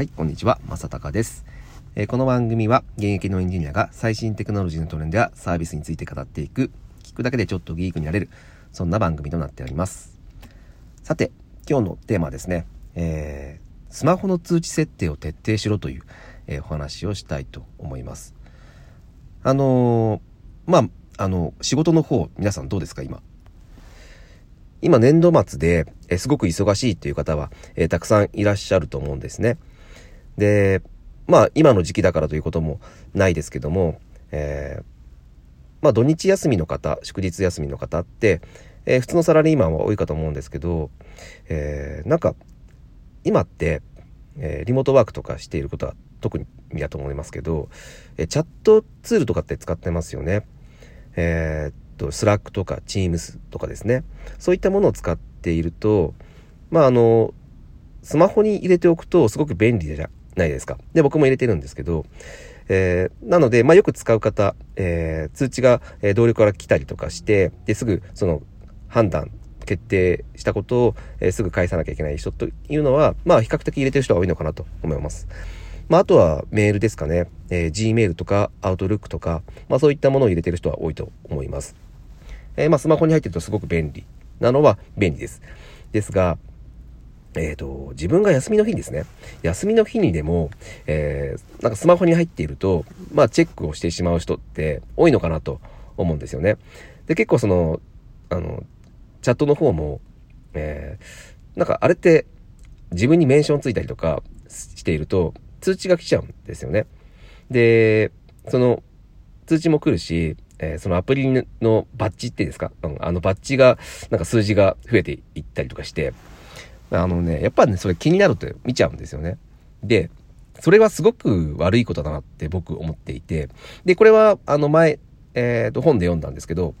はい、こんにちは、まさたかです。えーこの番組は現役のエンジニアが最新テクノロジーのトレンドやサービスについて語っていく、聞くだけでちょっとギークになれる、そんな番組となっております。さて、今日のテーマはですね、えースマホの通知設定を徹底しろという、えーお話をしたいと思います。あのまあ、あの、仕事の方、皆さんどうですか、今？今年度末で、えすごく忙しいっていう方は、えたくさんいらっしゃると思うんですね。で、まあ今の時期だからということもないですけども、えーまあ土日休みの方、祝日休みの方って、えー普通のサラリーマンは多いかと思うんですけど、えーなんか今って、えーリモートワークとかしていることは特にだと思いますけど、えチャットツールとかって使ってますよね。えーっと、 Slack とか Teams とかですね。そういったものを使っていると、まああの、スマホに入れておくとすごく便利じゃないですか。で、僕も入れてるんですけど、えーなので、まあよく使う方、えー通知が、えー同僚から来たりとかして、で、すぐその判断、決定したことを、えすぐ返さなきゃいけない人というのは、まあ比較的入れてる人が多いのかなと思います。まああとはメールですかね。えー Gmail とか Outlook とか、まあそういったものを入れてる人は多いと思います。えーまあスマホに入ってるとすごく便利なのは便利です。ですが、えっ、と、自分が休みの日にですね、休みの日にでも、えーなんかスマホに入っていると、まあチェックをしてしまう人って多いのかなと思うんですよね。で、結構その、あの、チャットの方も、えーなんかあれって自分にメンションついたりとかしていると通知が来ちゃうんですよね。で、その通知も来るし、えーそのアプリのバッジっていうんですか、うんあのバッジが、なんか数字が増えていったりとかして、あのね、やっぱね、それ気になると見ちゃうんですよね。で、それはすごく悪いことだなって僕思っていて、で、これはあの前、えっ、と、本で読んだんですけど、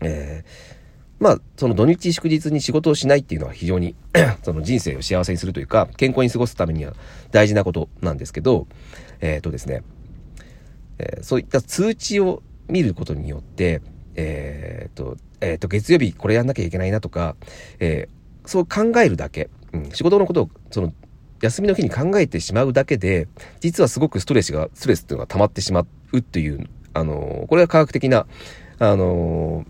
えーまあ、その土日祝日に仕事をしないっていうのは非常に その人生を幸せにするというか、健康に過ごすためには大事なことなんですけど、えっ、とですね、えーそういった通知を見ることによって、えっ、と、えっ、と、月曜日これやんなきゃいけないなとか、えそう考えるだけ、うん、仕事のことを、その、休みの日に考えてしまうだけで、実はすごくストレスが、ストレスっていうのが溜まってしまうっていう、あのーこれは科学的な、あのー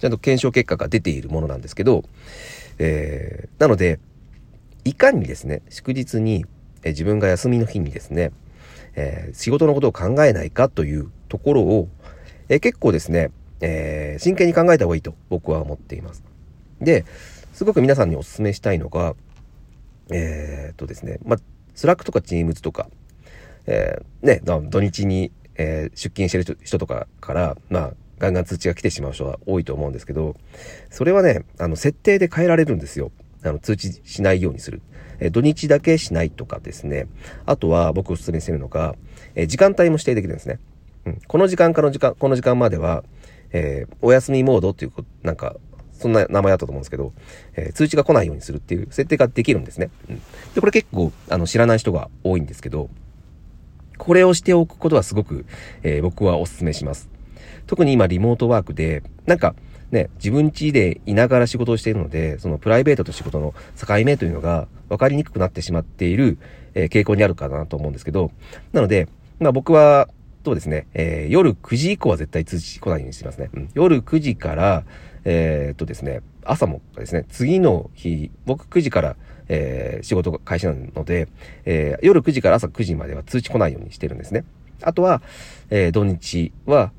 ちゃんと検証結果が出ているものなんですけど、えーなので、いかにですね、祝日に、え自分が休みの日にですね、え仕事のことを考えないかというところを、え結構ですね、え真剣に考えた方がいいと僕は思っています。で、すごく皆さんにお勧めしたいのが、えーっとですね、まあ、 Slack とか Teams とか、えーね、土日に、えー出勤してる人とかから、まあ、ガンガン通知が来てしまう人は多いと思うんですけど、それはね、あの、設定で変えられるんですよ。あの、通知しないようにする。えー土日だけしないとかですね。あとは、僕お勧めしてるのが、えー時間帯も指定できるんですね。うん。この時間からの時間、この時間までは、えーお休みモードっていう、なんか、そんな名前だったと思うんですけど、えー通知が来ないようにするっていう設定ができるんですね。うん。で、これ結構、あの、知らない人が多いんですけど、これをしておくことはすごく、えー僕はお勧めします。特に今リモートワークで、なんかね、自分家でいながら仕事をしているので、そのプライベートと仕事の境目というのが分かりにくくなってしまっている、えー傾向にあるかなと思うんですけど、なので、まあ僕は、そうですね、えー夜9時以降は絶対通知来ないようにしてますね。うん夜9時から、えーっとですね、朝もですね、次の日、僕9時から、えー仕事が開始なので、えー夜9時から朝9時までは通知来ないようにしてるんですね。あとは、えー土日は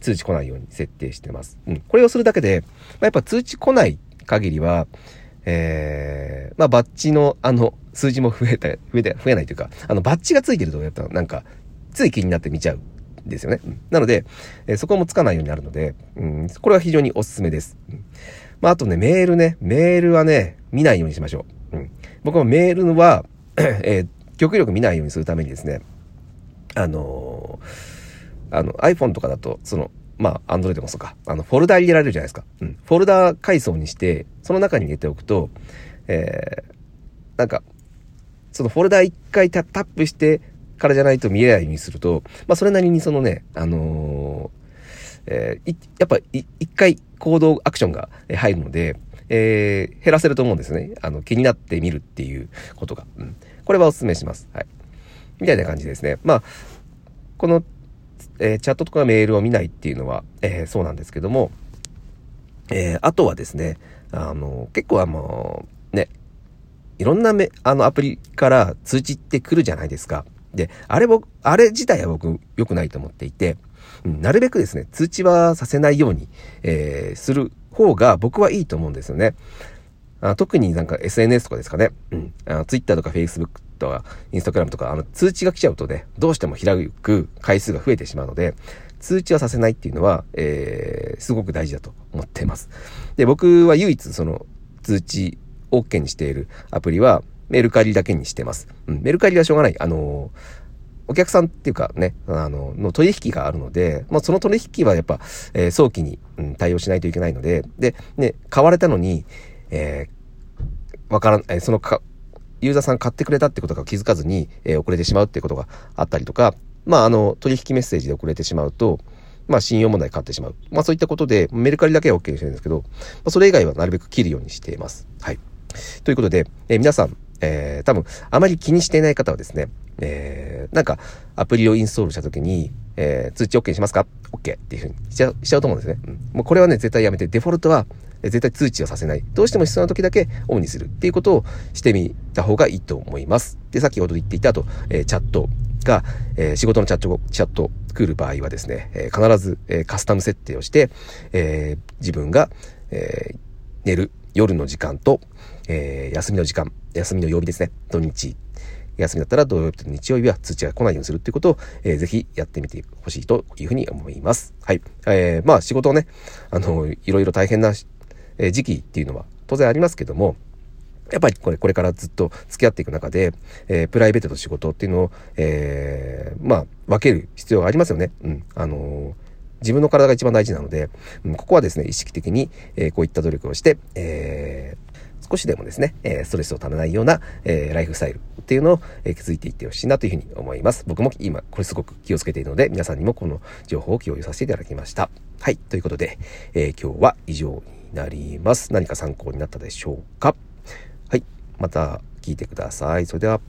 通知来ないように設定してます。うん。これをするだけで、まあ、やっぱ通知来ない限りは、えー、まあ、バッジの、あの、数字も増えて、増えて、増えないというか、あの、バッジがついてると、やっぱ、なんか、つい気になって見ちゃうですよね。なので、えそこもつかないようになるので、うん、これは非常におすすめです。まあ、あとね、メールね、メールはね、見ないようにしましょう。うん。僕もメールは、えー極力見ないようにするためにですね、あのーあの iPhone とかだと、その、まあ、Android もそうか、あの、フォルダ入れられるじゃないですか。うん。フォルダ階層にして、その中に入れておくと、えー、なんか、そのフォルダ一回タップしてからじゃないと見えないようにすると、まあ、それなりにそのね、あのーえーやっぱ一回行動アクションが入るので、えー、減らせると思うんですね。あの、気になってみるっていうことが。うん。これはお勧めします。はい。みたいな感じですね。まあ、この、えー、チャットとかメールを見ないっていうのは、えー、そうなんですけども、えー、あとはですね、あの、結構あの、ね、いろんなめ、あの、アプリから通知ってくるじゃないですか。で、あれ僕、あれ自体は僕良くないと思っていて、なるべくですね、通知はさせないように、えー、する方が僕はいいと思うんですよね。あ特になんか SNS とかですかね。うん。あ Twitter とか Facebook とか Instagram とか、あの、通知が来ちゃうとね、どうしても開く回数が増えてしまうので、通知はさせないっていうのは、えー、すごく大事だと思っています。で、僕は唯一その通知 OK にしているアプリはメルカリだけにしてます。うん、メルカリはしょうがない。あのーお客さんっていうかね、あの、の取引があるので、まあ、その取引はやっぱ、えー、早期に、うん、対応しないといけないので、で、ね、買われたのに、えー、わからん、えー、そのか、ユーザーさん買ってくれたってことが気づかずに、えー、遅れてしまうってことがあったりとか、まあ、あの、取引メッセージで遅れてしまうと、まあ、信用問題買ってしまう。まあ、そういったことで、メルカリだけは OK にしてるんですけど、まあ、それ以外はなるべく切るようにしています。はい。ということで、えー、皆さん、えー、多分、あまり気にしていない方はですね、えー、なんか、アプリをインストールしたときに、えー、通知 OK にしますか ?OK っていうふうにしちゃう、しちゃうと思うんですね。うん。もうこれはね、絶対やめて、デフォルトは、絶対通知をさせない。どうしても必要な時だけオンにするっていうことをしてみた方がいいと思います。で、先ほど言っていたと、えー、チャットが、えー、仕事のチャット、チャット来る場合はですね、えー、必ず、えカスタム設定をして、え自分が、え寝る夜の時間と、え休みの時間、休みの曜日ですね、土日休みだったら土曜日と日曜日は通知が来ないようにするっていうことを、えー、ぜひやってみてほしいというふうに思います。はい。えー、まあ仕事をね、あの、いろいろ大変な、え時期っていうのは当然ありますけども、やっぱりこれ、これからずっと付き合っていく中で、えー、プライベートと仕事っていうのを、えー、まあ、分ける必要がありますよね。うん。あのー、自分の体が一番大事なので、うん、ここはですね、意識的に、え、こういった努力をして、え、少しでもですね、えストレスをためないような、えライフスタイルっていうのを、え築いていってほしいなというふうに思います。僕も今、これすごく気をつけているので、皆さんにもこの情報を共有させていただきました。はい。ということで、え今日は以上になります。何か参考になったでしょうか？はい。また聞いてください。それでは。